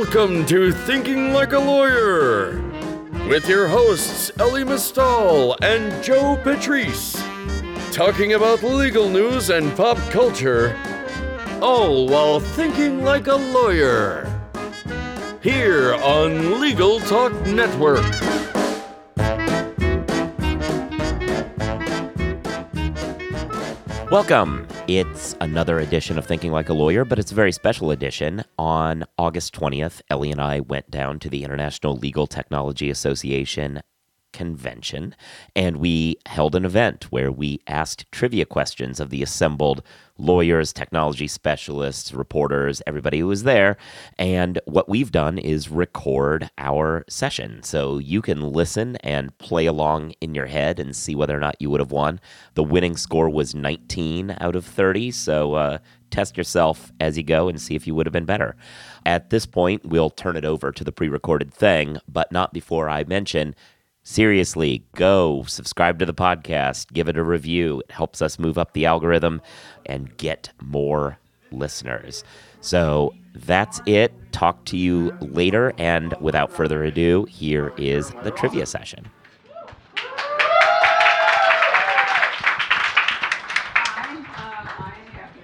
Welcome to Thinking Like a Lawyer with your hosts Elie Mystal and Joe Patrice, talking about legal news and pop culture, all while thinking like a lawyer. Here on Legal Talk Network. Welcome. It's another edition of Thinking Like a Lawyer, but it's a very special edition. On August 20th, Elie and I went down to the International Legal Technology Association convention and we held an event where we asked trivia questions of the assembled lawyers, technology specialists, reporters, everybody who was there. And what we've done is record our session. So you can listen and play along in your head and see whether or not you would have won. The winning score was 19 out of 30. So uh, test yourself as you go and see if you would have been better. At this point, we'll turn it over to the pre recorded thing, but not before I mention seriously, go subscribe to the podcast, give it a review. It helps us move up the algorithm and get more listeners. So that's it. Talk to you later. And without further ado, here is the trivia session. Uh,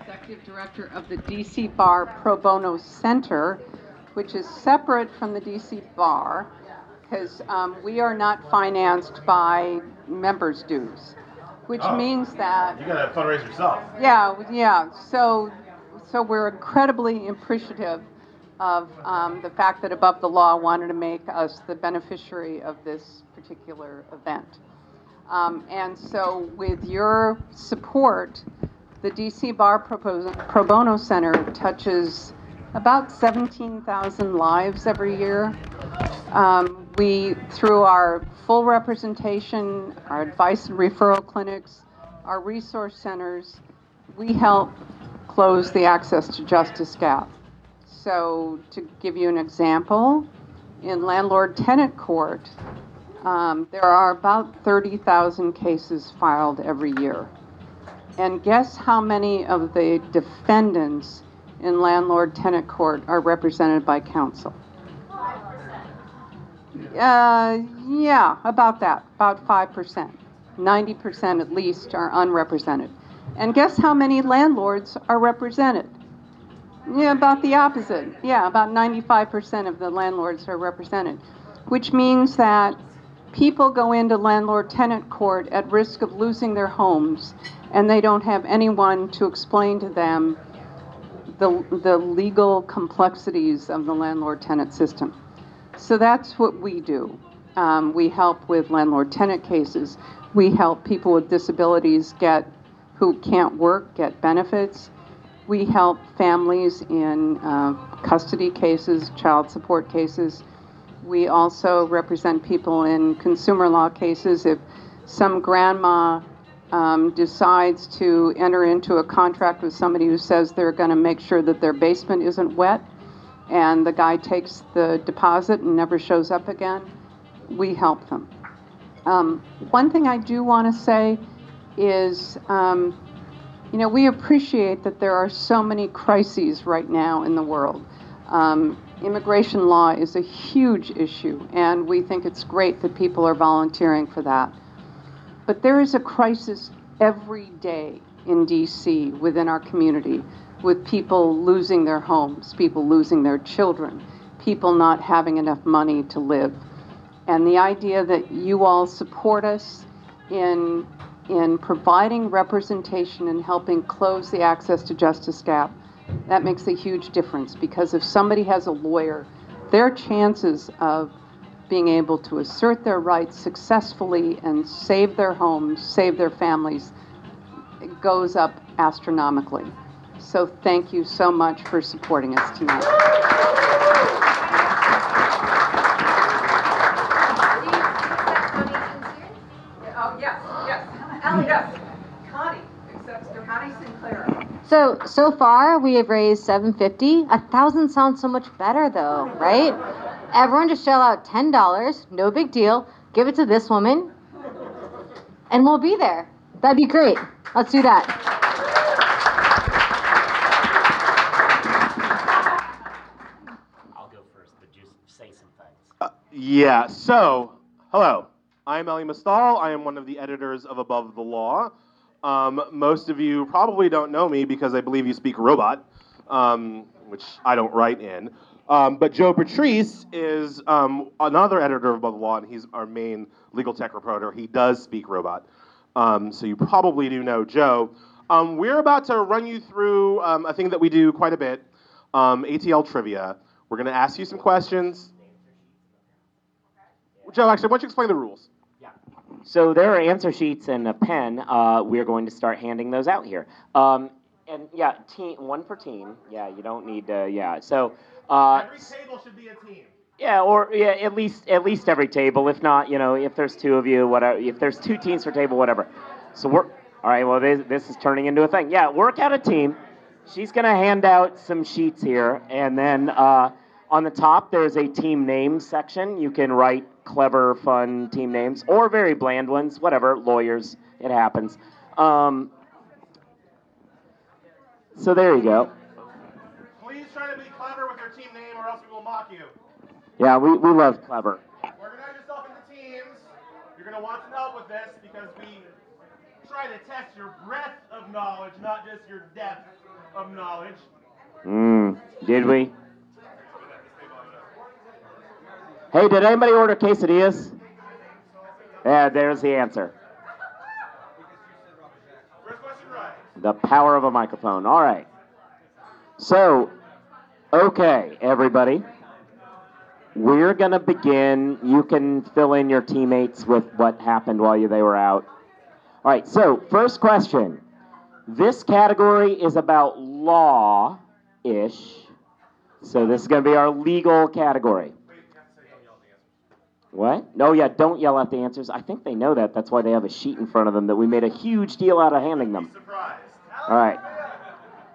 executive Director of the DC Bar Pro Bono Center, which is separate from the DC Bar because um, we are not financed by members' dues, which Oh. means that You gotta fundraise yourself. yeah, yeah. So, so we're incredibly appreciative of um, the fact that Above the Law wanted to make us the beneficiary of this particular event. Um, and so, with your support, the DC Bar Pro, Pro Bono Center touches about 17,000 lives every year. Um, we, through our full representation, our advice and referral clinics, our resource centers, we help close the access to justice gap. So, to give you an example, in landlord tenant court, um, there are about 30,000 cases filed every year. And guess how many of the defendants in landlord tenant court are represented by counsel? Uh, yeah, about that, about 5%. 90% at least are unrepresented. And guess how many landlords are represented? Yeah, about the opposite. Yeah, about 95% of the landlords are represented, which means that people go into landlord tenant court at risk of losing their homes and they don't have anyone to explain to them the, the legal complexities of the landlord tenant system. So that's what we do. Um, we help with landlord tenant cases. We help people with disabilities get who can't work get benefits. We help families in uh, custody cases, child support cases. We also represent people in consumer law cases. If some grandma um, decides to enter into a contract with somebody who says they're going to make sure that their basement isn't wet, and the guy takes the deposit and never shows up again, we help them. Um, one thing I do want to say is, um, you know, we appreciate that there are so many crises right now in the world. Um, immigration law is a huge issue, and we think it's great that people are volunteering for that. But there is a crisis every day in DC within our community with people losing their homes, people losing their children, people not having enough money to live. And the idea that you all support us in, in providing representation and helping close the access to justice gap, that makes a huge difference because if somebody has a lawyer, their chances of being able to assert their rights successfully and save their homes, save their families, goes up astronomically. So thank you so much for supporting us tonight. Oh. So so far we have raised 750. A thousand sounds so much better though, right? Everyone just shell out ten dollars, no big deal. Give it to this woman, and we'll be there. That'd be great. Let's do that. I'll go first. Yeah, so, hello. I'm Elie Mystal. I am one of the editors of Above the Law. Um, most of you probably don't know me because I believe you speak robot, um, which I don't write in. Um, but Joe Patrice is um, another editor of Above the Law, and he's our main legal tech reporter. He does speak robot. Um, so you probably do know Joe. Um, we're about to run you through a thing that we do quite a bit ATL trivia. We're going to ask you some questions. Joe, actually, why don't you explain the rules? Yeah. So there are answer sheets and a pen. Uh, we're going to start handing those out here. Um, and yeah, team one per team. Yeah, you don't need to. Yeah. So. Uh, table should be a team. yeah, or yeah, at least at least every table. If not, you know, if there's two of you, whatever. If there's two teams per table, whatever. So we're all right. Well, this, this is turning into a thing. Yeah, work out a team. She's gonna hand out some sheets here, and then uh, on the top there's a team name section. You can write clever, fun team names or very bland ones, whatever. Lawyers, it happens. Um, so there you go. Please try to be clever with your team name, or else we will mock you. Yeah, we, we love clever. Organize yourself into teams. You're going to want some help with this because we try to test your breadth of knowledge, not just your depth of knowledge. Mm, did we? Hey, did anybody order quesadillas? Yeah, there's the answer. The power of a microphone. All right. So, okay, everybody. We're going to begin. You can fill in your teammates with what happened while you, they were out. All right, so first question. This category is about law ish. So, this is going to be our legal category. What? No, yeah, don't yell out the answers. I think they know that. That's why they have a sheet in front of them that we made a huge deal out of handing them. Surprise. All right.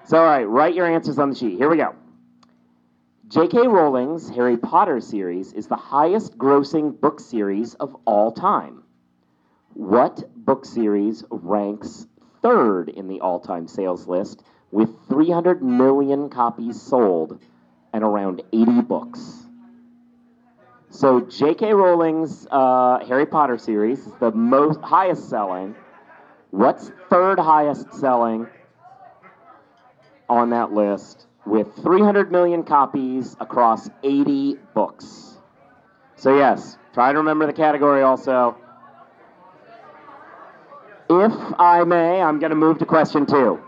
So, all right, write your answers on the sheet. Here we go. J.K. Rowling's Harry Potter series is the highest grossing book series of all time. What book series ranks third in the all time sales list with 300 million copies sold and around 80 books? So J.K. Rowling's uh, Harry Potter series is the most highest selling. What's third highest selling on that list with 300 million copies across 80 books? So yes, try to remember the category also. If I may, I'm going to move to question two.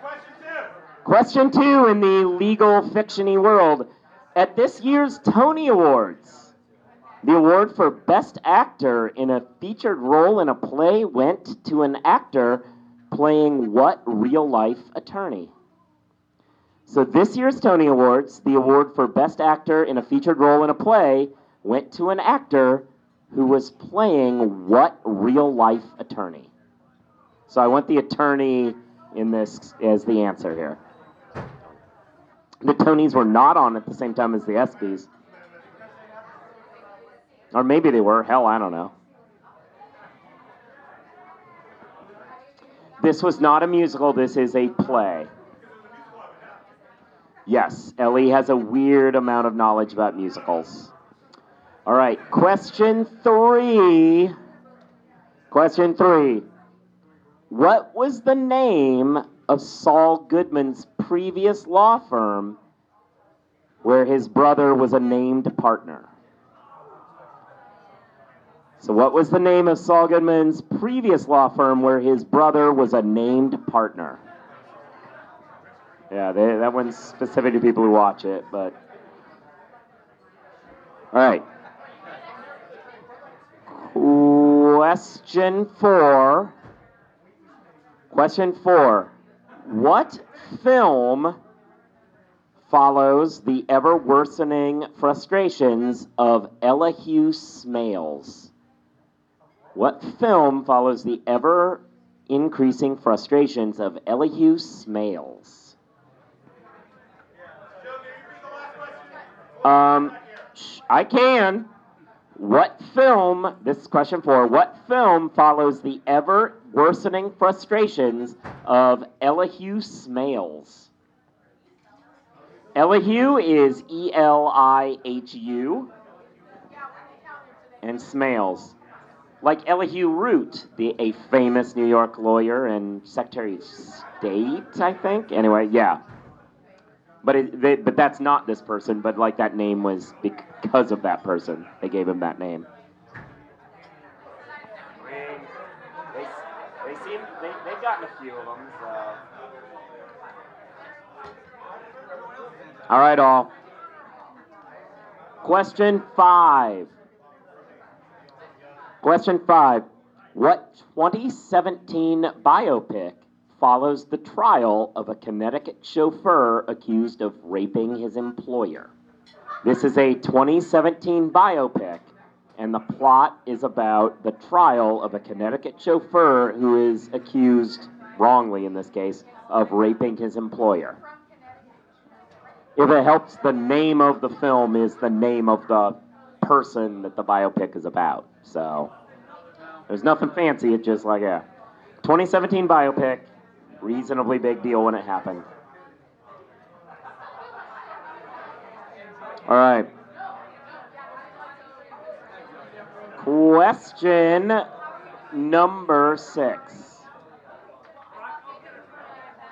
Question two. Question two in the legal fictiony world. At this year's Tony Awards, the award for Best Actor in a featured role in a play went to an actor playing what real life attorney? So, this year's Tony Awards, the award for Best Actor in a featured role in a play went to an actor who was playing what real life attorney? So, I want the attorney in this as the answer here. The Tonys were not on at the same time as the ESPYs. Or maybe they were. Hell, I don't know. This was not a musical. This is a play. Yes, Elie has a weird amount of knowledge about musicals. All right, question three. Question three. What was the name of Saul Goodman's previous law firm where his brother was a named partner? So, what was the name of Saul Goodman's previous law firm where his brother was a named partner? Yeah, they, that one's specific to people who watch it, but. All right. Question four. Question four. What film follows the ever worsening frustrations of Elihu Smails? What film follows the ever increasing frustrations of Elihu Smails? Um, sh- I can. What film, this is question four, what film follows the ever worsening frustrations of Elihu Smails? Elihu is E L I H U. and Smales. Like Elihu Root, the, a famous New York lawyer and Secretary of State, I think. Anyway, yeah. But it, they, but that's not this person. But like that name was because of that person. They gave him that name. They, they seem they, they've gotten a few of them. So. All right, all. Question five. Question five. What 2017 biopic follows the trial of a Connecticut chauffeur accused of raping his employer? This is a 2017 biopic, and the plot is about the trial of a Connecticut chauffeur who is accused, wrongly in this case, of raping his employer. If it helps, the name of the film is the name of the person that the biopic is about. So there's nothing fancy. It's just like a 2017 biopic, reasonably big deal when it happened. All right. Question number six.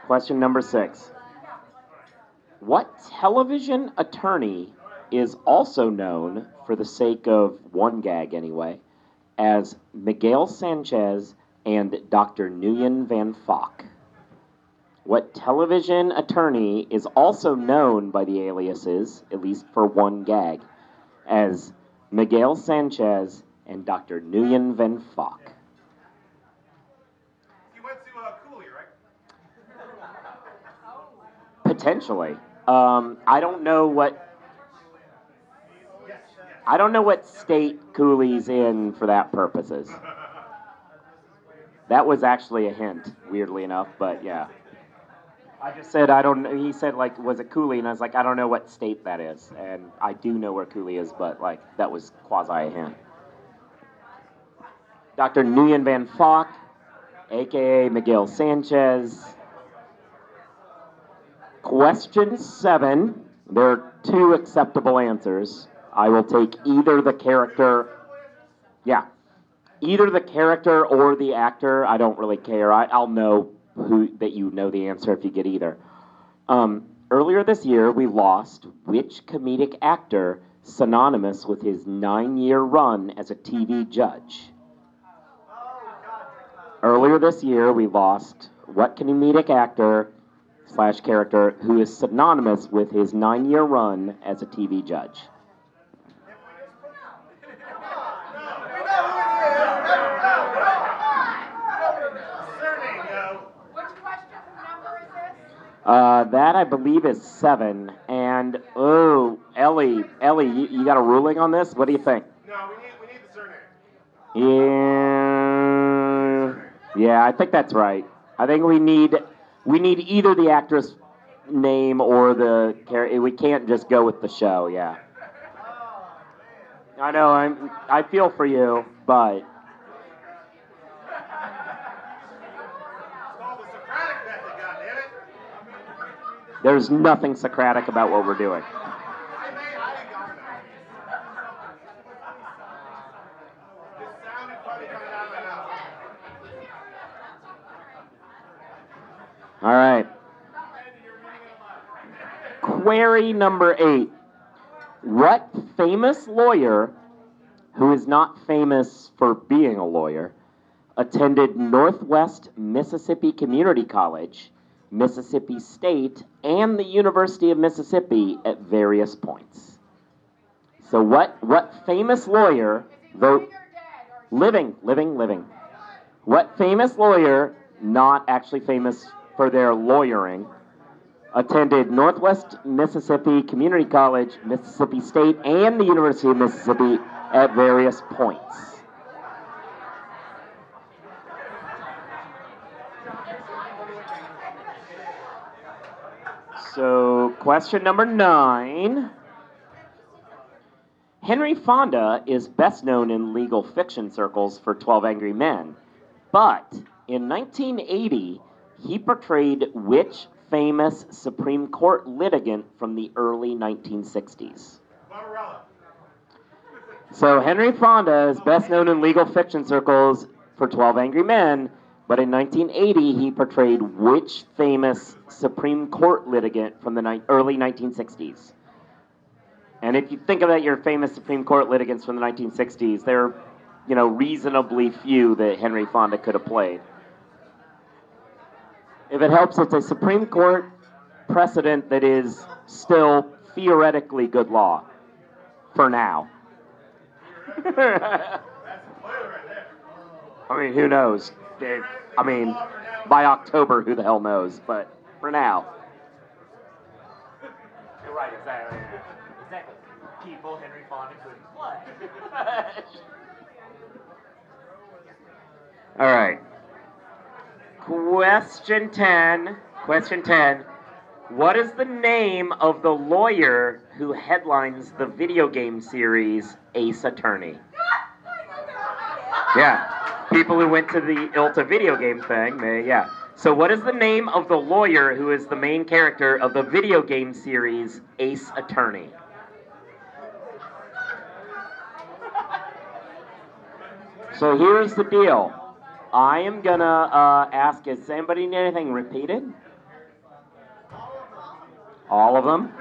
Question number six. What television attorney is also known, for the sake of one gag anyway, as Miguel Sanchez and Dr. Nguyen Van Phoc? What television attorney is also known by the aliases, at least for one gag, as Miguel Sanchez and Dr. Nguyen Van Phoc? You went to uh, Cooley, right? Potentially. Um, I don't know what. I don't know what state Cooley's in for that purposes. That was actually a hint, weirdly enough, but yeah. I just said I don't. He said like, was it Cooley? And I was like, I don't know what state that is, and I do know where Cooley is, but like that was quasi a hint. Dr. Nguyen Van Phoc, aka Miguel Sanchez. Question seven. There are two acceptable answers. I will take either the character. Yeah, either the character or the actor. I don't really care. I, I'll know who that you know the answer if you get either. Um, earlier this year, we lost which comedic actor synonymous with his nine-year run as a TV judge. Earlier this year, we lost what comedic actor slash character who is synonymous with his nine-year run as a TV judge. Uh, that I believe is seven. And oh, Elie, Elie, you, you got a ruling on this? What do you think? No, we need, we need the surname. Yeah, yeah, I think that's right. I think we need we need either the actress name or the character. We can't just go with the show. Yeah. I know. I'm. I feel for you, but It's called the Socratic method, goddammit. There's nothing Socratic about what we're doing. All right. Query number eight. What famous lawyer, who is not famous for being a lawyer, attended Northwest Mississippi Community College, Mississippi State, and the University of Mississippi at various points? So, what, what famous lawyer, though living, living, living, what famous lawyer, not actually famous for their lawyering, attended Northwest Mississippi Community College, Mississippi State, and the University of Mississippi at various points? So, question number nine. Henry Fonda is best known in legal fiction circles for 12 Angry Men, but in 1980, he portrayed which famous Supreme Court litigant from the early 1960s? Barbarella. So Henry Fonda is best known in legal fiction circles for 12 Angry Men, but in 1980 he portrayed which famous Supreme Court litigant from the ni- early 1960s? And if you think about your famous Supreme Court litigants from the 1960s, there are, you know, reasonably few that Henry Fonda could have played. If it helps, it's a Supreme Court precedent that is still theoretically good law for now. I mean, who knows? It- I mean, by October, who the hell knows? But for now. You're right, exactly. Exactly. People Henry Fonda couldn't play. All right. Question 10. Question 10. What is the name of the lawyer who headlines the video game series Ace Attorney? Yeah. People who went to the ILTA video game thing, yeah. So, what is the name of the lawyer who is the main character of the video game series Ace Attorney? So, here's the deal. I am gonna uh, ask: Is anybody need anything repeated? All of them?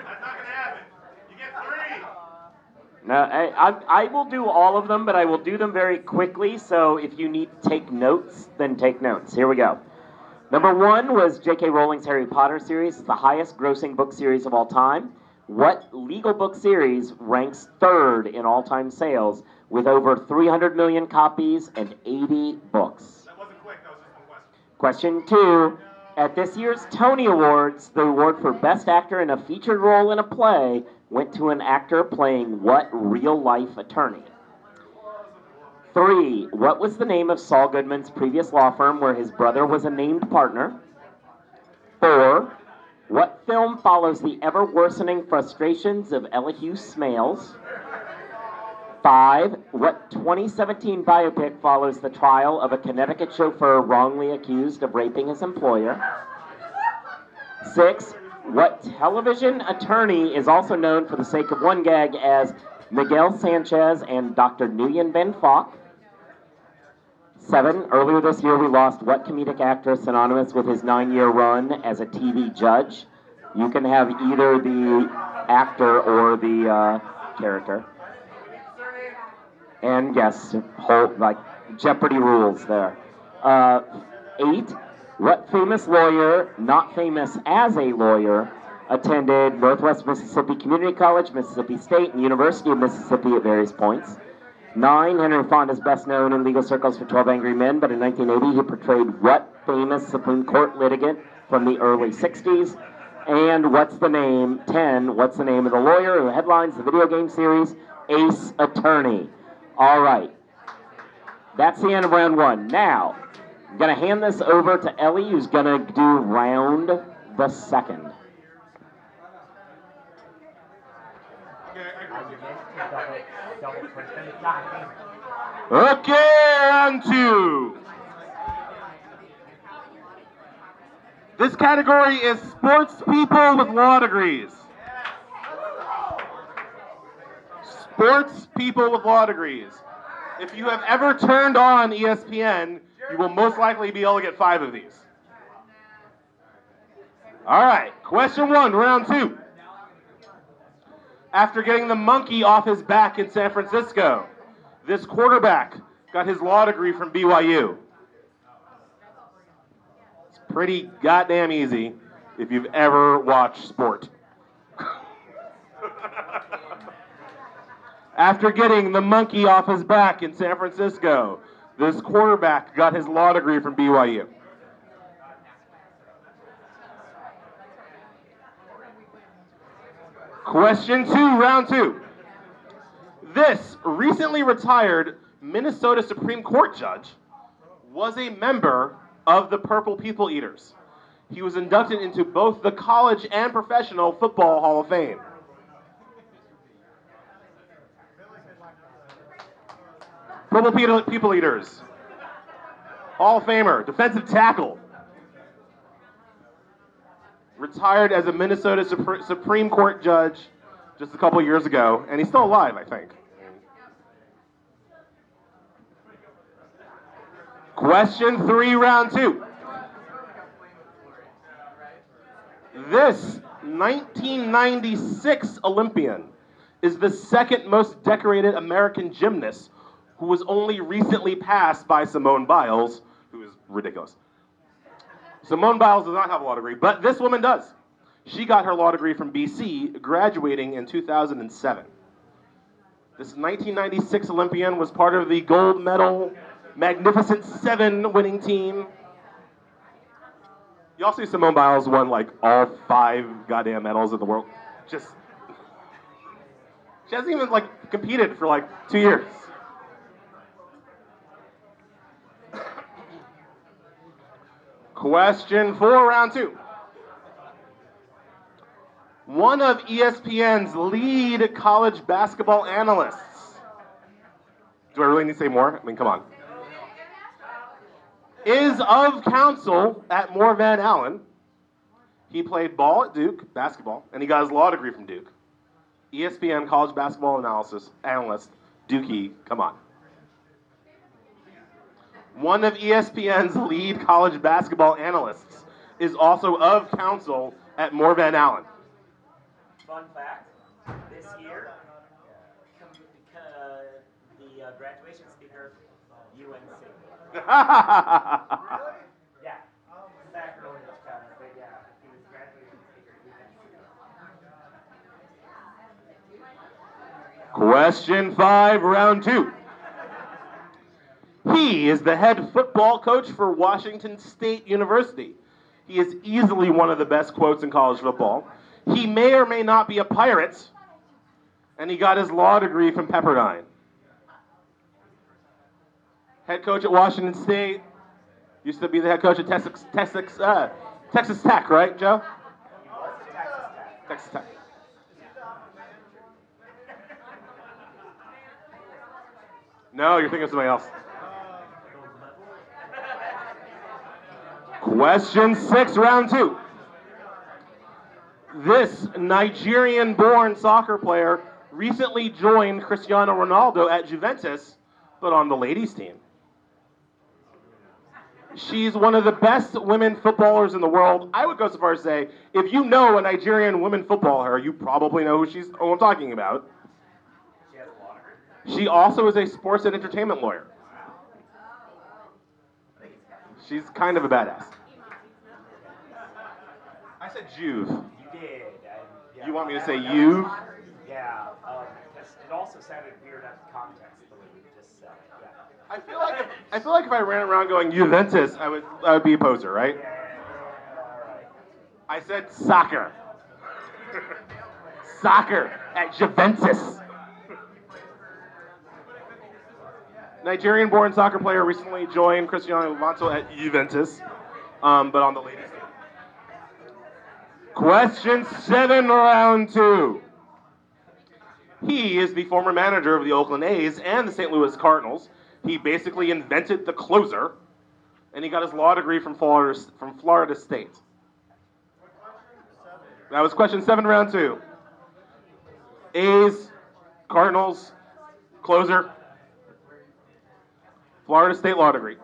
No, I, I, I will do all of them, but I will do them very quickly. So if you need to take notes, then take notes. Here we go. Number one was J.K. Rowling's Harry Potter series. It's the highest grossing book series of all time. What legal book series ranks third in all time sales with over 300 million copies and 80 books? Question two. At this year's Tony Awards, the award for Best Actor in a Featured Role in a Play went to an actor playing what real life attorney? Three. What was the name of Saul Goodman's previous law firm where his brother was a named partner? Four. What film follows the ever worsening frustrations of Elihu Smails? Five, what 2017 biopic follows the trial of a Connecticut chauffeur wrongly accused of raping his employer? Six, what television attorney is also known for the sake of one gag as Miguel Sanchez and Dr. Nguyen Van Phoc? Seven, earlier this year we lost what comedic actor synonymous with his nine year run as a TV judge? You can have either the actor or the uh, character and yes, whole like Jeopardy rules there. Uh, eight. What famous lawyer, not famous as a lawyer, attended Northwest Mississippi Community College, Mississippi State, and University of Mississippi at various points? Nine. Henry Fonda is best known in legal circles for 12 Angry Men, but in 1980 he portrayed what famous Supreme Court litigant from the early 60s? And what's the name? 10. What's the name of the lawyer who headlines the video game series Ace Attorney? All right. That's the end of round one. Now, I'm going to hand this over to Elie, who's going to do round the second. Okay, round two. This category is sports people with law degrees. Sports people with law degrees. If you have ever turned on ESPN, you will most likely be able to get five of these. All right, question one, round two. After getting the monkey off his back in San Francisco, this quarterback got his law degree from BYU. It's pretty goddamn easy if you've ever watched sport. After getting the monkey off his back in San Francisco, this quarterback got his law degree from BYU. Question two, round two. This recently retired Minnesota Supreme Court judge was a member of the Purple People Eaters. He was inducted into both the College and Professional Football Hall of Fame. Purple people, people Eaters. All Famer, defensive tackle. Retired as a Minnesota Supreme Court judge just a couple years ago, and he's still alive, I think. Question three, round two. This 1996 Olympian is the second most decorated American gymnast who was only recently passed by Simone Biles, who is ridiculous. Simone Biles does not have a law degree, but this woman does. She got her law degree from BC, graduating in 2007. This 1996 Olympian was part of the gold medal Magnificent Seven winning team. Y'all see Simone Biles won like all five goddamn medals in the world. Just she hasn't even like competed for like two years. Question four, round two. One of ESPN's lead college basketball analysts. Do I really need to say more? I mean, come on. Is of counsel at Moore Van Allen. He played ball at Duke, basketball, and he got his law degree from Duke. ESPN college basketball analysis analyst, Dookie, come on. One of ESPN's lead college basketball analysts is also of counsel at Moore Van Allen. Fun fact: this year, uh, the uh, graduation speaker, UNC. Yeah, sacrilege kind of, but yeah, he was graduation speaker UNC. Question five, round two. He is the head football coach for Washington State University. He is easily one of the best quotes in college football. He may or may not be a pirate, and he got his law degree from Pepperdine. Head coach at Washington State, used to be the head coach at Texas, Texas, uh, Texas Tech, right, Joe? Texas Tech. No, you're thinking of something else. Question six, round two. This Nigerian born soccer player recently joined Cristiano Ronaldo at Juventus, but on the ladies' team. She's one of the best women footballers in the world. I would go so far as to say, if you know a Nigerian women footballer, you probably know who she's who I'm talking about. She also is a sports and entertainment lawyer. She's kind of a badass. I said Juve. You did. I, yeah, You want me to say you? Yeah, um, it also sounded weird out of context the way you just said it. Yeah. I feel like if, I feel like if I ran around going Juventus, I would I would be a poser, right? I said soccer. soccer at Juventus. Nigerian-born soccer player recently joined Cristiano Ronaldo at Juventus, um, but on the ladies' Question seven, round two. He is the former manager of the Oakland A's and the St. Louis Cardinals. He basically invented the closer, and he got his law degree from Florida from Florida State. That was question seven, round two. A's, Cardinals, closer, Florida State law degree.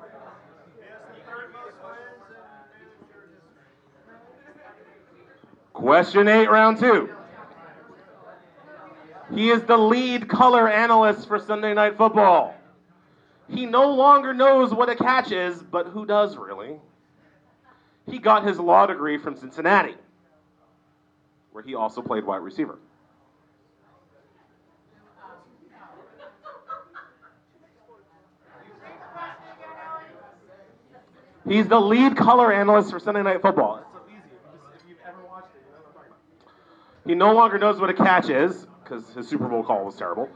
Question eight, round two. He is the lead color analyst for Sunday Night Football. He no longer knows what a catch is, but who does really? He got his law degree from Cincinnati, where he also played wide receiver. He's the lead color analyst for Sunday Night Football. It's so easy. If, you just, if you've ever watched it, you know what I'm talking about. He no longer knows what a catch is because his Super Bowl call was terrible.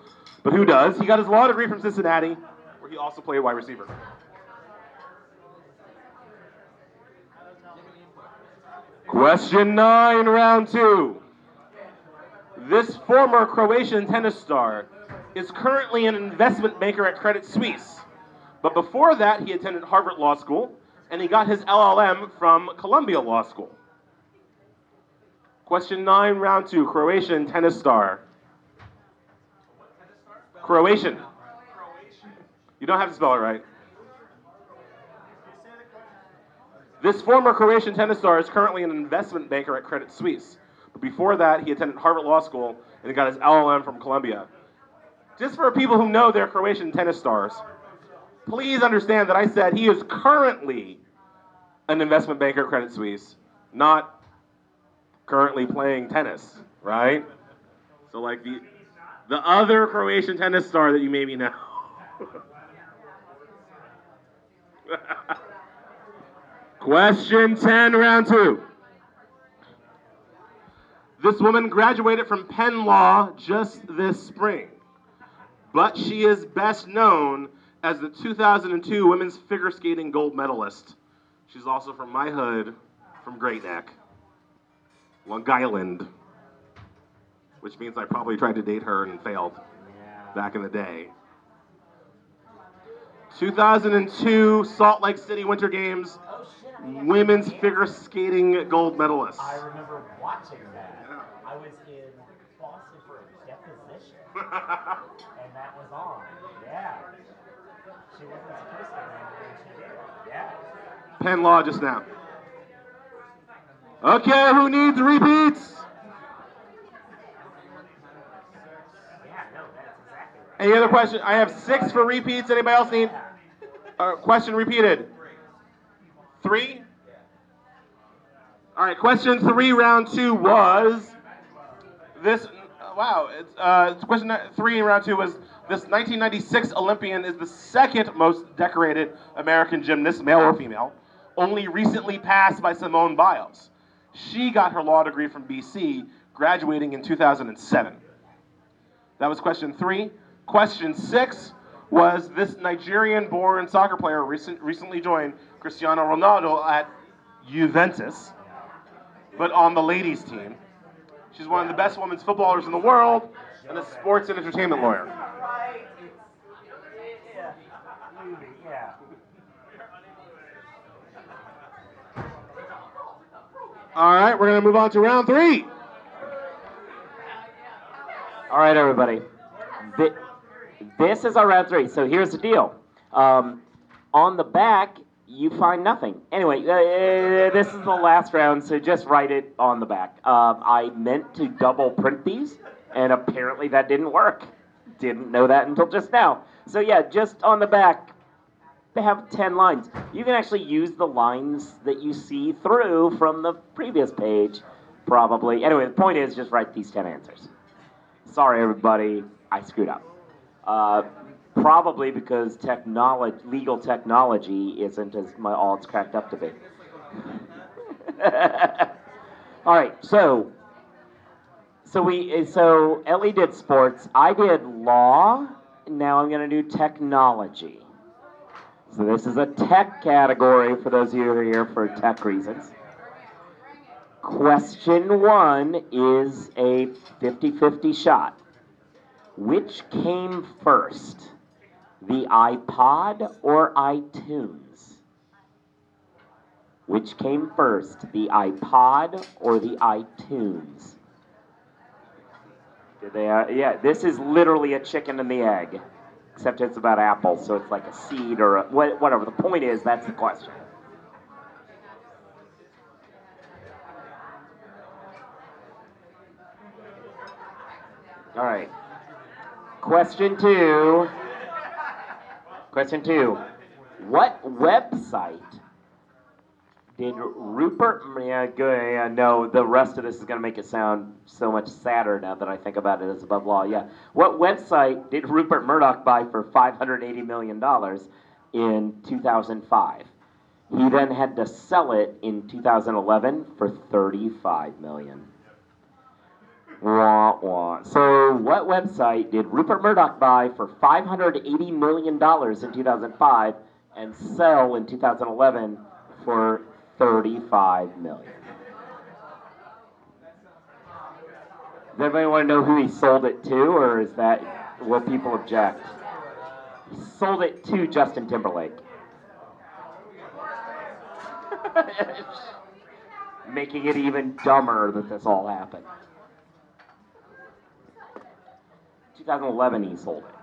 But who does? He got his law degree from Cincinnati, where he also played wide receiver. Question nine, round two. This former Croatian tennis star is currently an investment banker at Credit Suisse. But before that, he attended Harvard Law School and he got his LLM from Columbia Law School. Question nine, round two. Croatian tennis star. Croatian. You don't have to spell it right. This former Croatian tennis star is currently an investment banker at Credit Suisse. But before that, he attended Harvard Law School and he got his LLM from Columbia. Just for people who know they're Croatian tennis stars, please understand that I said he is currently an investment banker at Credit Suisse, not currently playing tennis, right? So like the the other Croatian tennis star that you maybe know. Question 10, round two. This woman graduated from Penn Law just this spring, but she is best known as the 2002 women's figure skating gold medalist. She's also from my hood, from Great Neck, Long Island, which means I probably tried to date her and failed back in the day. 2002 Salt Lake City Winter Games oh, women's figure skating gold medalist. I remember watching that. I was in Boston for a deposition, and that was on. Yeah. Penn Law just now. Okay, who needs repeats? Any other question? I have six for repeats. Anybody else need uh, question repeated? Three? All right, question three, round two was this. Wow, it's, uh, question three in round two was this 1996 Olympian is the second most decorated American gymnast, male or female, only recently passed by Simone Biles. She got her law degree from BC, graduating in 2007. That was question three. Question six was this Nigerian born soccer player recent, recently joined Cristiano Ronaldo at Juventus, but on the ladies' team. She's one of the best women's footballers in the world and a sports and entertainment lawyer. Right. It's, yeah. Movie, yeah. All right, we're going to move on to round three. All right, everybody. Thi- This is our round three. So here's the deal. Um, on the back, you find nothing. Anyway, uh, this is the last round, so just write it on the back. Um, I meant to double print these, and apparently that didn't work. Didn't know that until just now. So yeah, just on the back, they have 10 lines. You can actually use the lines that you see through from the previous page, probably. Anyway, the point is just write these 10 answers. Sorry, everybody, I screwed up. Uh, probably because technology, legal technology isn't as my, all it's cracked up to be. all right, so so we so Elie did sports, I did law. Now I'm going to do technology. So this is a tech category for those of you who are here for tech reasons. Question one is a 50 50 shot. Which came first, the iPod or iTunes? Which came first, the iPod or the iTunes? Did they, uh, yeah, this is literally a chicken and the egg, except it's about apples, so it's like a seed or a, whatever. The point is, that's the question. All right. Question two. Question two. What website did Rupert? Yeah, good. No, the rest of this is going to make it sound so much sadder now that I think about it as above law. Yeah. What website did Rupert Murdoch buy for $580 million in 2005? He then had to sell it in 2011 for 35 million. Wah, wah. So, what website did Rupert Murdoch buy for $580 million in 2005 and sell in 2011 for 35 million? Does anybody want to know who he sold it to, or is that will people object? He sold it to Justin Timberlake. Making it even dumber that this all happened. 2011 he sold it.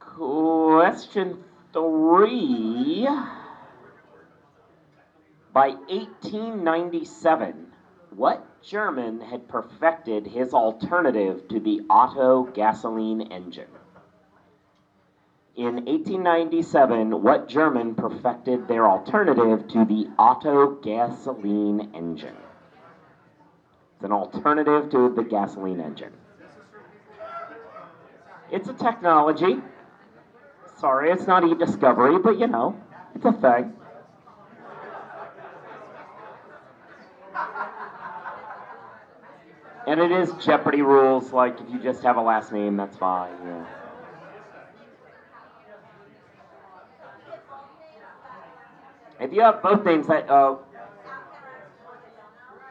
Question three. By 1897, what German had perfected his alternative to the Otto gasoline engine? In 1897, what German perfected their alternative to the Otto gasoline engine? It's an alternative to the gasoline engine. It's a technology. Sorry, it's not e-discovery, but you know, it's a thing. And it is Jeopardy rules, like if you just have a last name, that's fine. Yeah. If you have both names, that uh,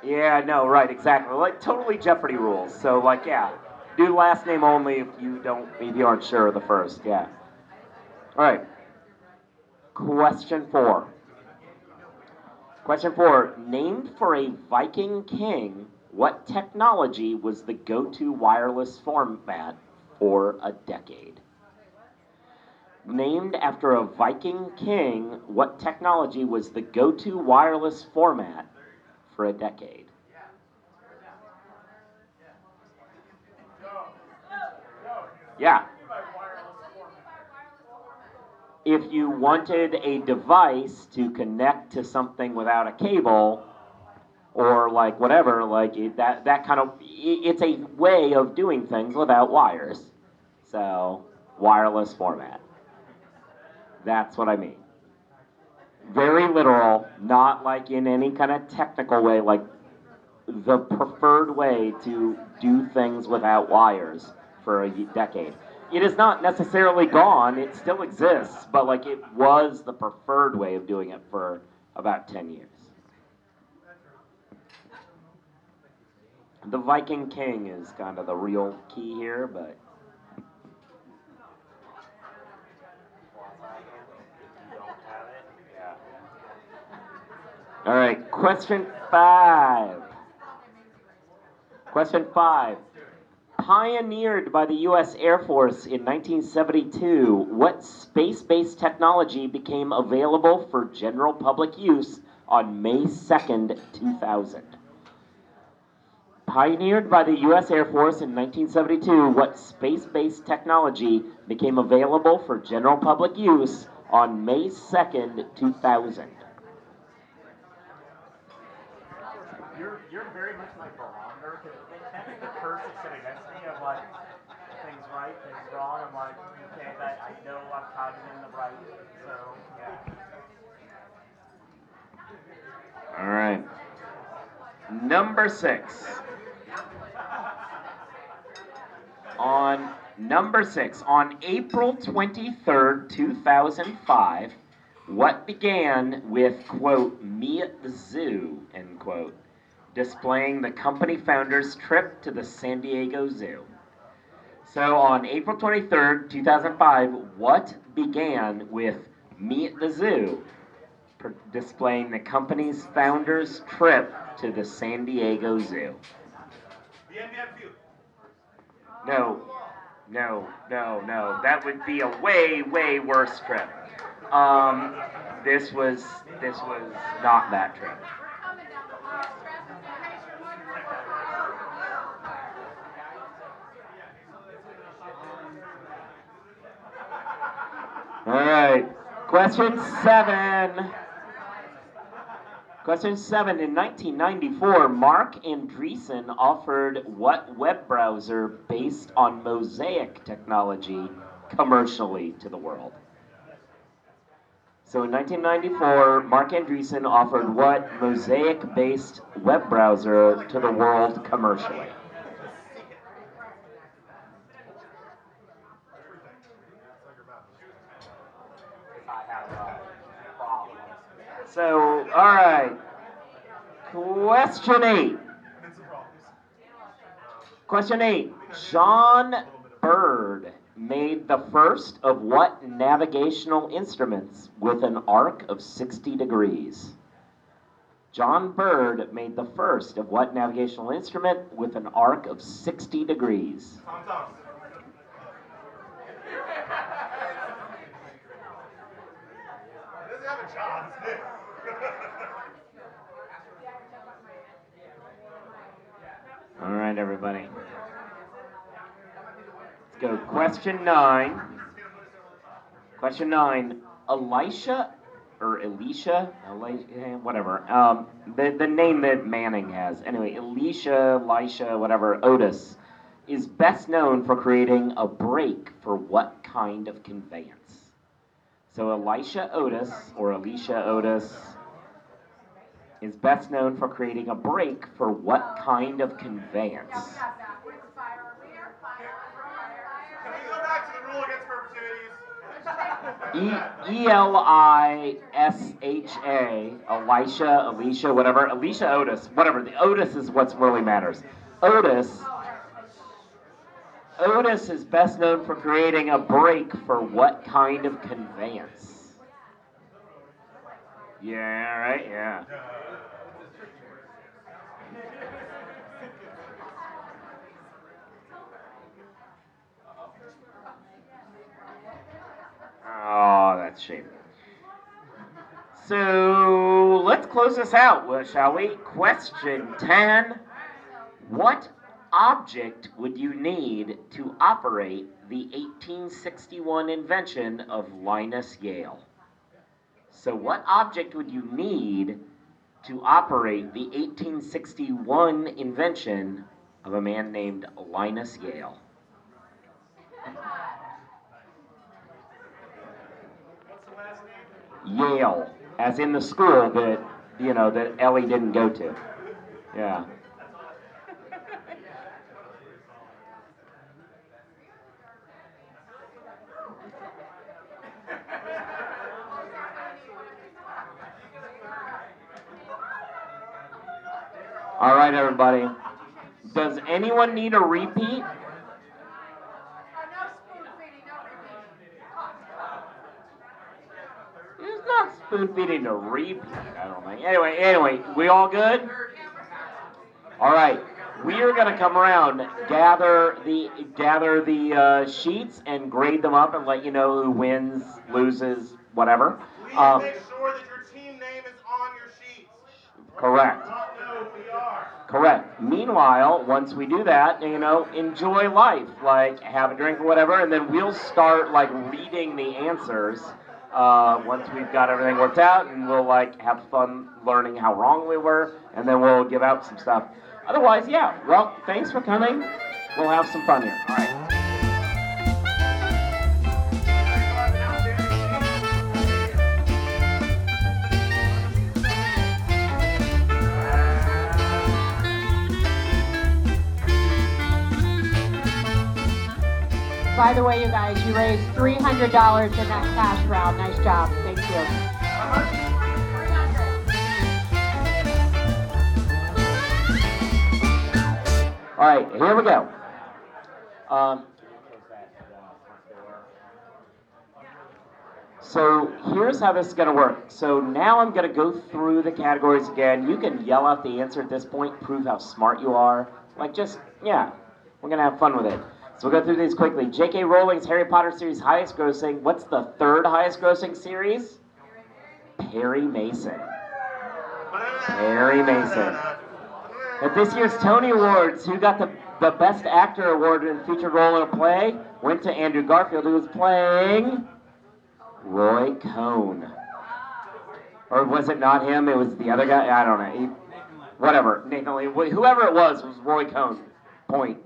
yeah, no, right, exactly, like totally Jeopardy rules. So like, yeah, do last name only if you don't, if you aren't sure of the first. Yeah. All right. Question four. Question four. Named for a Viking king, what technology was the go-to wireless format for a decade? Named after a Viking king, what technology was the go-to wireless format for a decade? Yeah. If you wanted a device to connect to something without a cable, or like whatever, like that that kind of it, it's a way of doing things without wires. So wireless format. That's what I mean. Very literal, not like in any kind of technical way, like the preferred way to do things without wires for a decade. It is not necessarily gone, it still exists, but like it was the preferred way of doing it for about 10 years. The Viking King is kind of the real key here, but All right, question five. Question five. Pioneered by the U.S. Air Force in 1972, what space based technology became available for general public use on May 2nd, 2000? Pioneered by the U.S. Air Force in 1972, what space based technology became available for general public use on May 2nd, 2000? You're you're very much my barometer because the person sitting next to me, I'm like things right, things wrong. I'm like, okay, that I know I'm of in the right. So yeah. All right. Number six. On number six, on April 23rd, 2005, what began with, quote, me at the zoo, end quote, displaying the company founder's trip to the San Diego Zoo. So on April 23rd, 2005, what began with me at the zoo, per- displaying the company's founder's trip to the San Diego Zoo? No, no, no, no. That would be a way, way worse trip. Um, this was this was not that trip. All right. Question seven. Question seven. In 1994, Marc Andreessen offered what web browser based on Mosaic technology commercially to the world? So in 1994, Marc Andreessen offered what Mosaic based web browser to the world commercially? I have uh, problems. So, all right. Question eight. Question eight. John Bird made the first of what navigational instruments with an arc of 60 degrees? John Bird made the first of what navigational instrument with an arc of 60 degrees? Right, everybody. Let's go. Question nine. Question nine. Elisha or Elisha, Elisha whatever. Um, the the name that Manning has. Anyway, Elisha, Elisha, whatever. Otis is best known for creating a brake for what kind of conveyance? So Elisha Otis or Elisha Otis is best known for creating a brake for what kind of conveyance? Can we go back to the rule against perpetuities? E E L I S H A, Elisha, Alicia, whatever. Alicia Otis, whatever. The Otis is what really matters. Otis. Otis is best known for creating a brake for what kind of conveyance? Yeah, right, yeah. Oh, that's shame. So let's close this out, shall we? Question 10. What object would you need to operate the 1861 invention of Linus Yale? So, what object would you need to operate the 1861 invention of a man named Linus Yale? Yale, as in the school that you know that Elie didn't go to. Yeah. All right, everybody. Does anyone need a repeat? It's not spoon feeding to repeat, I don't think. Anyway, anyway, we all good? All right, we are gonna come around, gather the gather the uh, sheets, and grade them up, and let you know who wins, loses, whatever. Please Um, make sure that your team name is on your sheets. correct. Correct. Meanwhile, once we do that, you know, enjoy life, like have a drink or whatever, and then we'll start like reading the answers uh, once we've got everything worked out, and we'll like have fun learning how wrong we were, and then we'll give out some stuff. Otherwise, yeah. Well, thanks for coming. We'll have some fun here. All right. By the way, you guys, you raised $300 in that cash round. Nice job. Thank you. All right, here we go. Um, so here's how this is going to work. So now I'm going to go through the categories again. You can yell out the answer at this point, prove how smart you are. Like, just, yeah, we're going to have fun with it. So we'll go through these quickly. J.K. Rowling's Harry Potter series highest grossing. What's the third highest grossing series? Perry Mason. Perry Mason. At this year's Tony Awards, who got the, the Best Actor award in featured role in a play went to Andrew Garfield, who was playing Roy Cohn. Or was it not him? It was the other guy. I don't know. He, whatever. Nathan. Whoever it was was Roy Cohn. Point.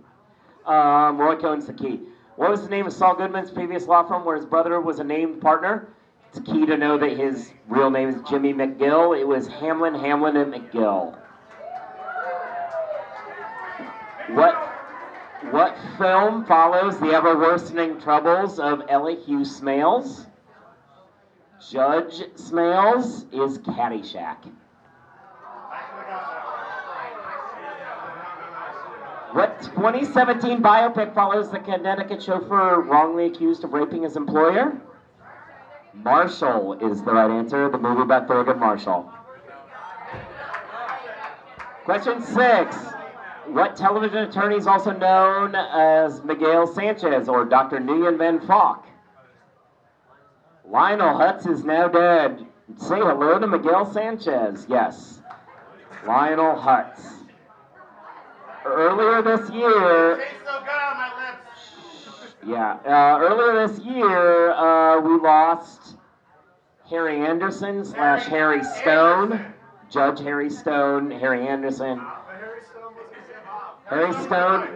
Um, Roy Cohn's the key. What was the name of Saul Goodman's previous law firm where his brother was a named partner? It's key to know that his real name is Jimmy McGill. It was Hamlin, Hamlin, and McGill. What what film follows the ever worsening troubles of Elihu Smails? Judge Smails is Caddyshack. What 2017 biopic follows the Connecticut chauffeur wrongly accused of raping his employer? Marshall is the right answer. The movie about Thurgood Marshall. Question six. What television attorney is also known as Miguel Sanchez or Dr. Nguyen Van Phoc? Lionel Hutz is now dead. Say hello to Miguel Sanchez. Yes. Lionel Hutz. Earlier this year, Tastes so good on my lips. yeah, uh, earlier this year, uh, we lost Harry Anderson slash Harry Stone, Judge Harry Stone, Harry Anderson. Harry Stone.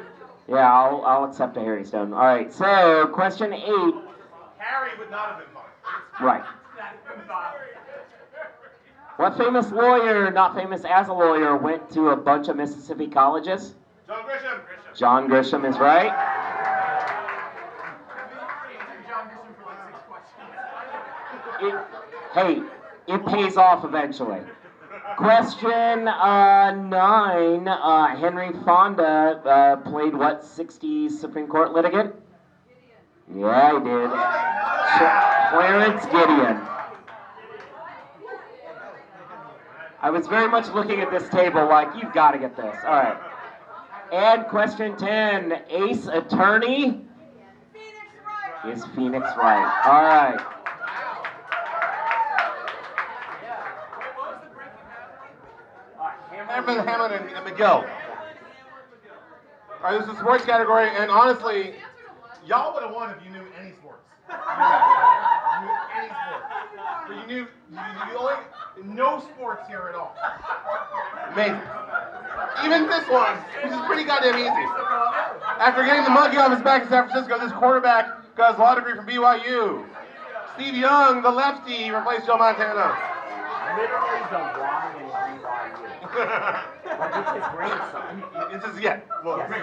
Yeah, I'll, I'll accept a Harry Stone. All right, so question eight. Harry would not have been fine. Right. What famous lawyer, not famous as a lawyer, went to a bunch of Mississippi colleges? John Grisham. Grisham. John Grisham is right. It, hey, it pays off eventually. Question uh, nine. Uh, Henry Fonda uh, played what 60s Supreme Court litigant? Yeah, he did. Ch- Clarence Gideon. I was very much looking at this table like, you've got to get this. All right. And question 10 Ace Attorney is Phoenix Wright. All right. Hamilton, Hamilton, and, and McGill. All right, this is sports category, and honestly, y'all would have won if you knew any sports. You knew any sports. But you knew you, you only no sports here at all. Amazing. Even this one, which is pretty goddamn easy. After getting the monkey off his back in San Francisco, this quarterback got his law degree from BYU. Steve Young, the lefty, replaced Joe Montana. Literally the Y in BYU. Like it's his grandson. It's his, yeah, well, Yes.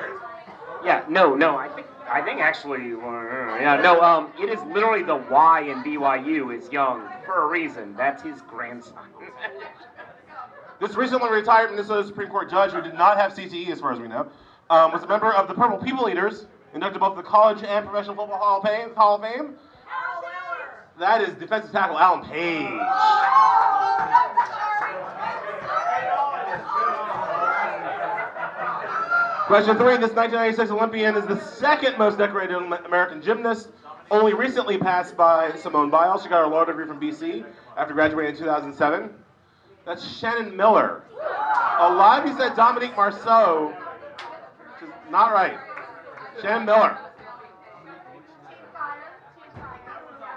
Yeah, no, no. I think I think actually, uh, yeah, no. Um, it is literally the Y in BYU is young for a reason. That's his grandson. This recently retired Minnesota Supreme Court judge, who did not have CTE, as far as we know, um, was a member of the Purple People Eaters, inducted both the College and Professional Football Hall of Fame. Hall of Fame. That is defensive tackle Alan Page. Question three: This 1996 Olympian is the second most decorated American gymnast, only recently passed by Simone Biles. She got her law degree from BC after graduating in 2007. That's Shannon Miller. Alive, he said Dominique Moceanu. Which is not right. Shannon Miller.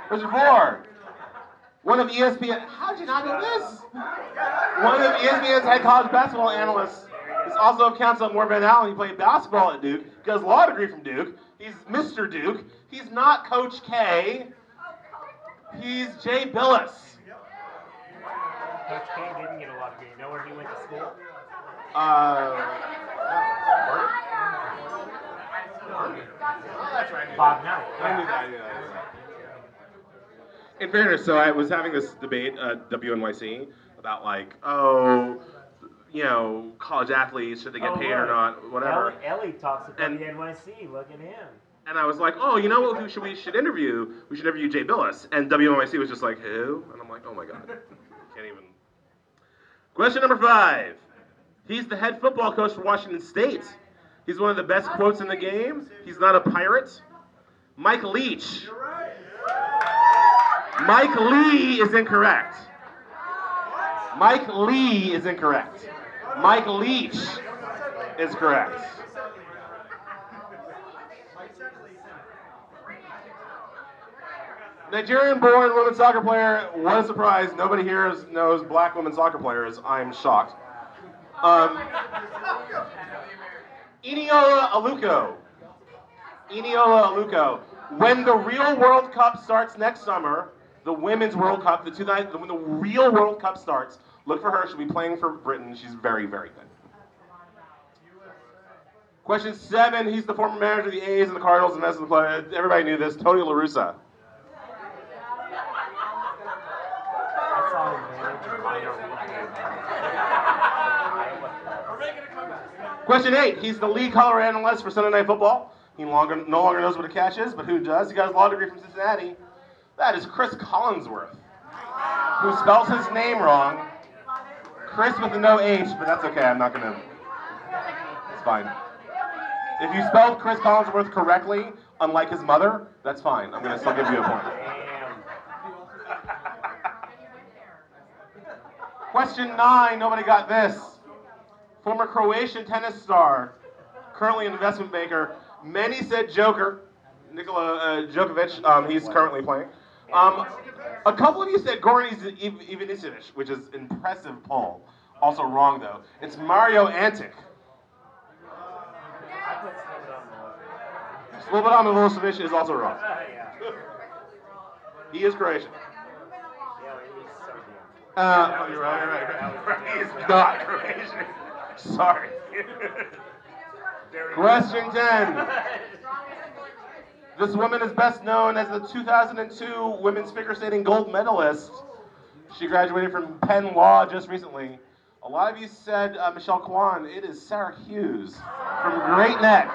Question four. One of ESPN. How'd you not know this? One of ESPN's head college basketball analysts also accounts on Warren Van Allen. He played basketball at Duke. Got his law degree from Duke. He's Mr. Duke. He's not Coach K. He's Jay Bilas. Coach K didn't get a of good. You know where he went to school? Uh, Bob Knight. I knew that. I. In fairness, so I was having this debate at WNYC about like, oh, you know, college athletes should they get Oh, paid or not, whatever. Elie, Elie talks at And- WNYC. Look at him. And I was like, oh, you know what? Who should we should interview? We should interview Jay Bilas. And WNYC was just like, who? And I'm like, oh my god, can't even. Question number five. He's the head football coach for Washington State. He's one of the best quotes in the game. He's not a pirate. Mike Leach. Mike Lee is incorrect. Mike Lee is incorrect. Mike Leach is correct. Nigerian-born women's soccer player. What a surprise! Nobody here knows black women soccer players. I'm shocked. Um, Eniola Aluko. Eniola Aluko. When the real World Cup starts next summer, the Women's World Cup, the two when the real World Cup starts, look for her. She'll be playing for Britain. She's very, very good. Question seven. He's the former manager of the A's and the Cardinals and the play. Everybody knew this. Tony La Russa. Question eight. He's the lead color analyst for Sunday Night Football. He longer, no longer knows what a catch is, but who does? He got his law degree from Cincinnati. That is Chris Collinsworth, who spells his name wrong. Chris with no H, but that's okay. I'm not gonna. It's fine. If you spelled Chris Collinsworth correctly, unlike his mother, that's fine. I'm gonna still give you a point. Question nine. Nobody got this. Former Croatian tennis star currently an investment banker. Many said Joker, Nikola uh, Djokovic. Um, he's currently playing. Um, a couple of you said Goran Iv- Ivanisevic, which is impressive poll. Also wrong though. It's Mario Ancic. Slobodan Milosevic is also wrong. He is Croatian. Uh, oh, you're right, you're right, right. He is not Croatian. Sorry. Question 10. This woman is best known as the 2002 women's figure skating gold medalist. She graduated from Penn Law just recently. A lot of you said uh, Michelle Kwan. It is Sarah Hughes from Great Neck,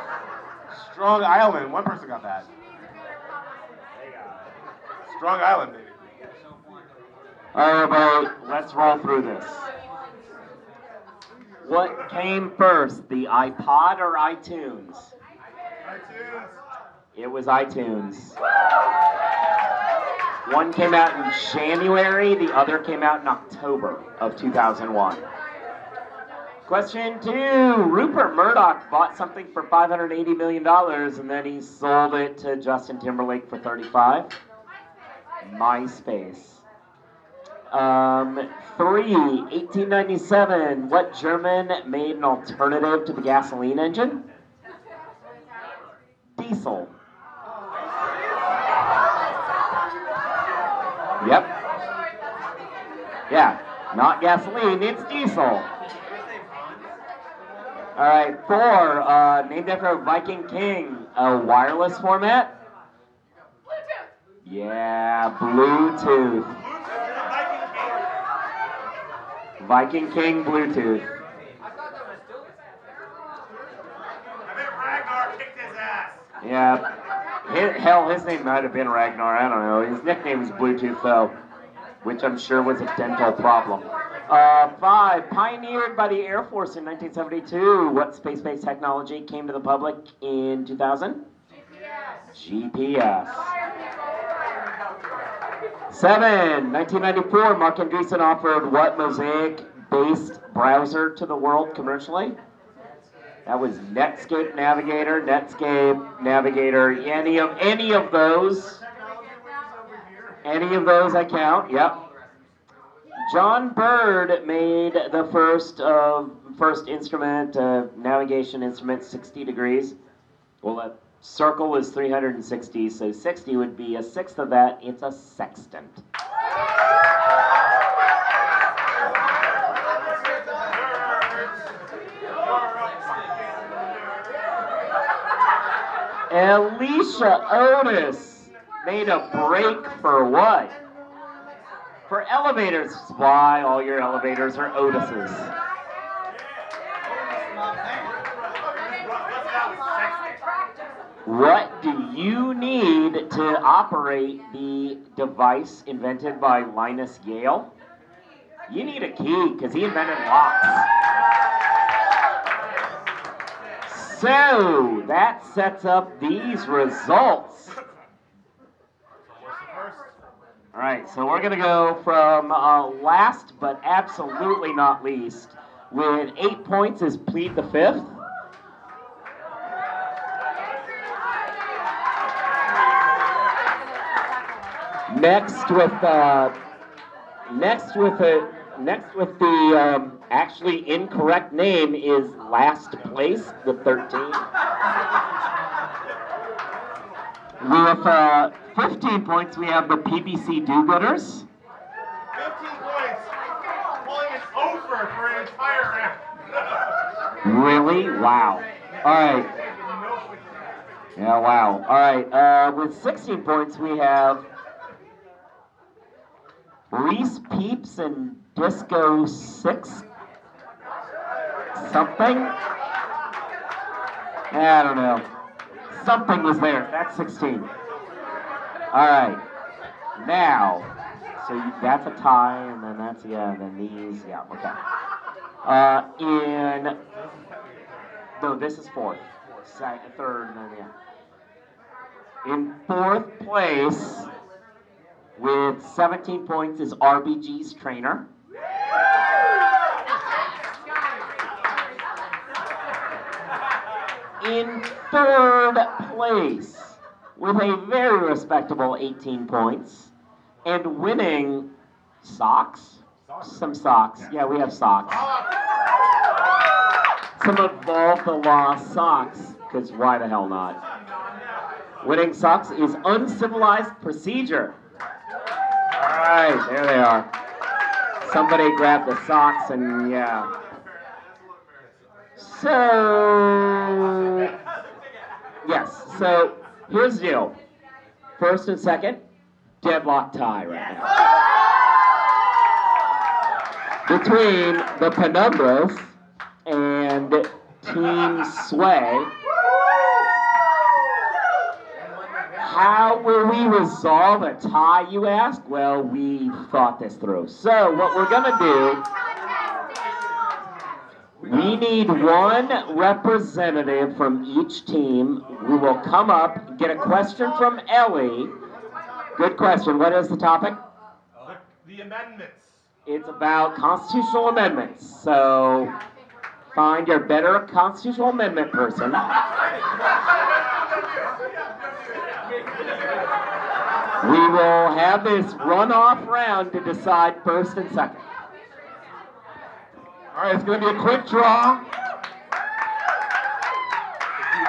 Strong Island. One person got that. Strong Island, baby. All right, let's roll through this. What came first, the iPod or iTunes? iTunes. It was iTunes. One came out in January, the other came out in October of 2001. Question two Rupert Murdoch bought something for $580 million and then he sold it to Justin Timberlake for 35 MySpace. Um, three, 1897. What German made an alternative to the gasoline engine? Diesel. Yep. Yeah, not gasoline, it's diesel. All right, four, uh, named after a Viking king, a wireless format? Bluetooth. Yeah, Bluetooth. Viking King Bluetooth. I bet Ragnar kicked Hell, his name might have been Ragnar. I don't know. His nickname is Bluetooth, though, which I'm sure was a dental problem. Uh, five, pioneered by the Air Force in 1972. What space based technology came to the public in 2000? GPS. Seven, 1994, Marc Andreessen offered what Mosaic based browser to the world commercially? That was Netscape Navigator, Netscape Navigator, any of any of those. Any of those I count, yep. John Bird made the first uh, first instrument, uh, navigation instrument, 60 degrees. Well, a circle is 360, so 60 would be a sixth of that. It's a sextant. Alicia Otis made a brake for what? For elevators. Why all your elevators are Otises. What do you need to operate the device invented by Linus Yale? You need a key because he invented locks. So that sets up these results. All right, so we're going to go from uh, last but absolutely not least. With eight points is Plead the Fifth. Next with uh, next with a next with the um, actually incorrect name is last place, the 13. With uh, 15 points, we have the PBC Do-Gooders. 15 points. Pulling an over for an entire round. Really? Wow. All right. Yeah, wow. All right. Uh, with 16 points, we have Reese Peeps and Disco 6 something. I don't know. Something was there. That's 16. All right. Now, so you, that's a tie, and then that's, yeah, and then these, yeah, okay. Uh, in, no, this is fourth. Second, third, and then, yeah. In fourth place, with 17 points, is RBG's trainer. Third place with a very respectable 18 points and winning socks. Some socks. Yeah, we have socks. Some Evolve the Law socks, because why the hell not? Winning socks is uncivilized procedure. All right, there they are. Somebody grab the socks and yeah. So, yes, so here's the deal. First and second, deadlock tie right now. Between the Penumbras and Team Sway. How will we resolve a tie, you ask? Well, we thought this through. So, what we're going to do we need one representative from each team. We will come up, get a question from Elie. Good question. What is the topic? The amendments. It's about constitutional amendments. So find your better constitutional amendment person. We will have this runoff round to decide first and second. All right, it's going to be a quick draw. You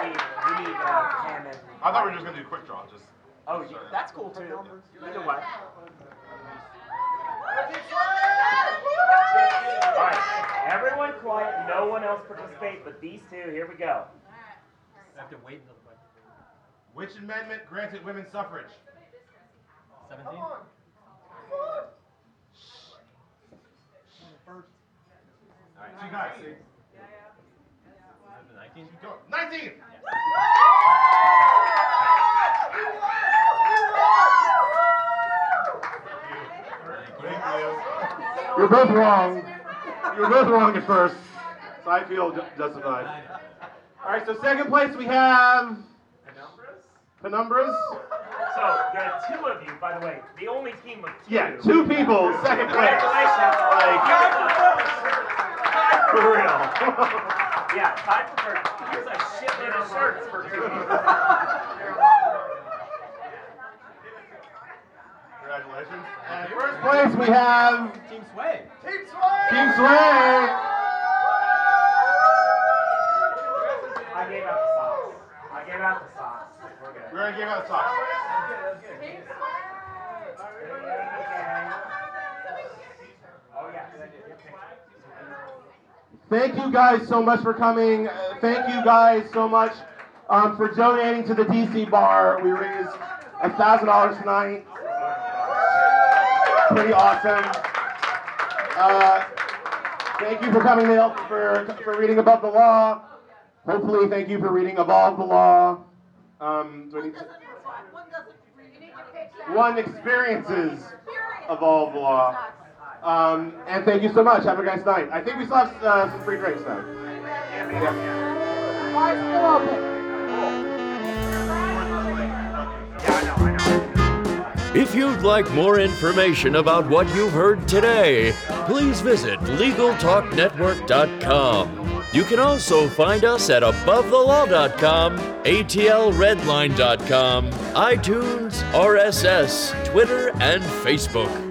need, you need uh, pen and. I thought we were just going to do a quick draw. Just Oh, you, that's cool too. Either way. All right, everyone quiet. No one else participate but these two. Here we go. I have to wait until the question. which amendment granted women's suffrage? 17? All right, two guys. 19? Go. 19. Thank you. You're both wrong. You're both wrong at first, so I feel justified. All right, so second place we have Penumbras. Penumbras? So there are two of you, by the way. The only team of two. Yeah, two people, second place. Congratulations. Like, Tied for real. yeah, tied for first. Here's a shitload of shirts for two. Congratulations. And first place we have Team Sway. Team Sway. I gave out the socks. I gave out the socks. We're good. We're gonna give out socks. Oh yeah. Thank you guys so much for coming. Uh, thank you guys so much um, for donating to the DC bar. We raised a thousand dollars tonight. Pretty awesome. Uh, thank you for coming, Neil, for for reading Above the Law. Hopefully, thank you for reading above the Law. Um, do I need to- one experiences Evolve the Law. Um, and thank you so much. Have a nice night. I think we still have uh, some free drinks now. If you'd like more information about what you've heard today, please visit LegalTalkNetwork.com. You can also find us at AboveTheLaw.com, ATLRedline.com, iTunes, RSS, Twitter, and Facebook.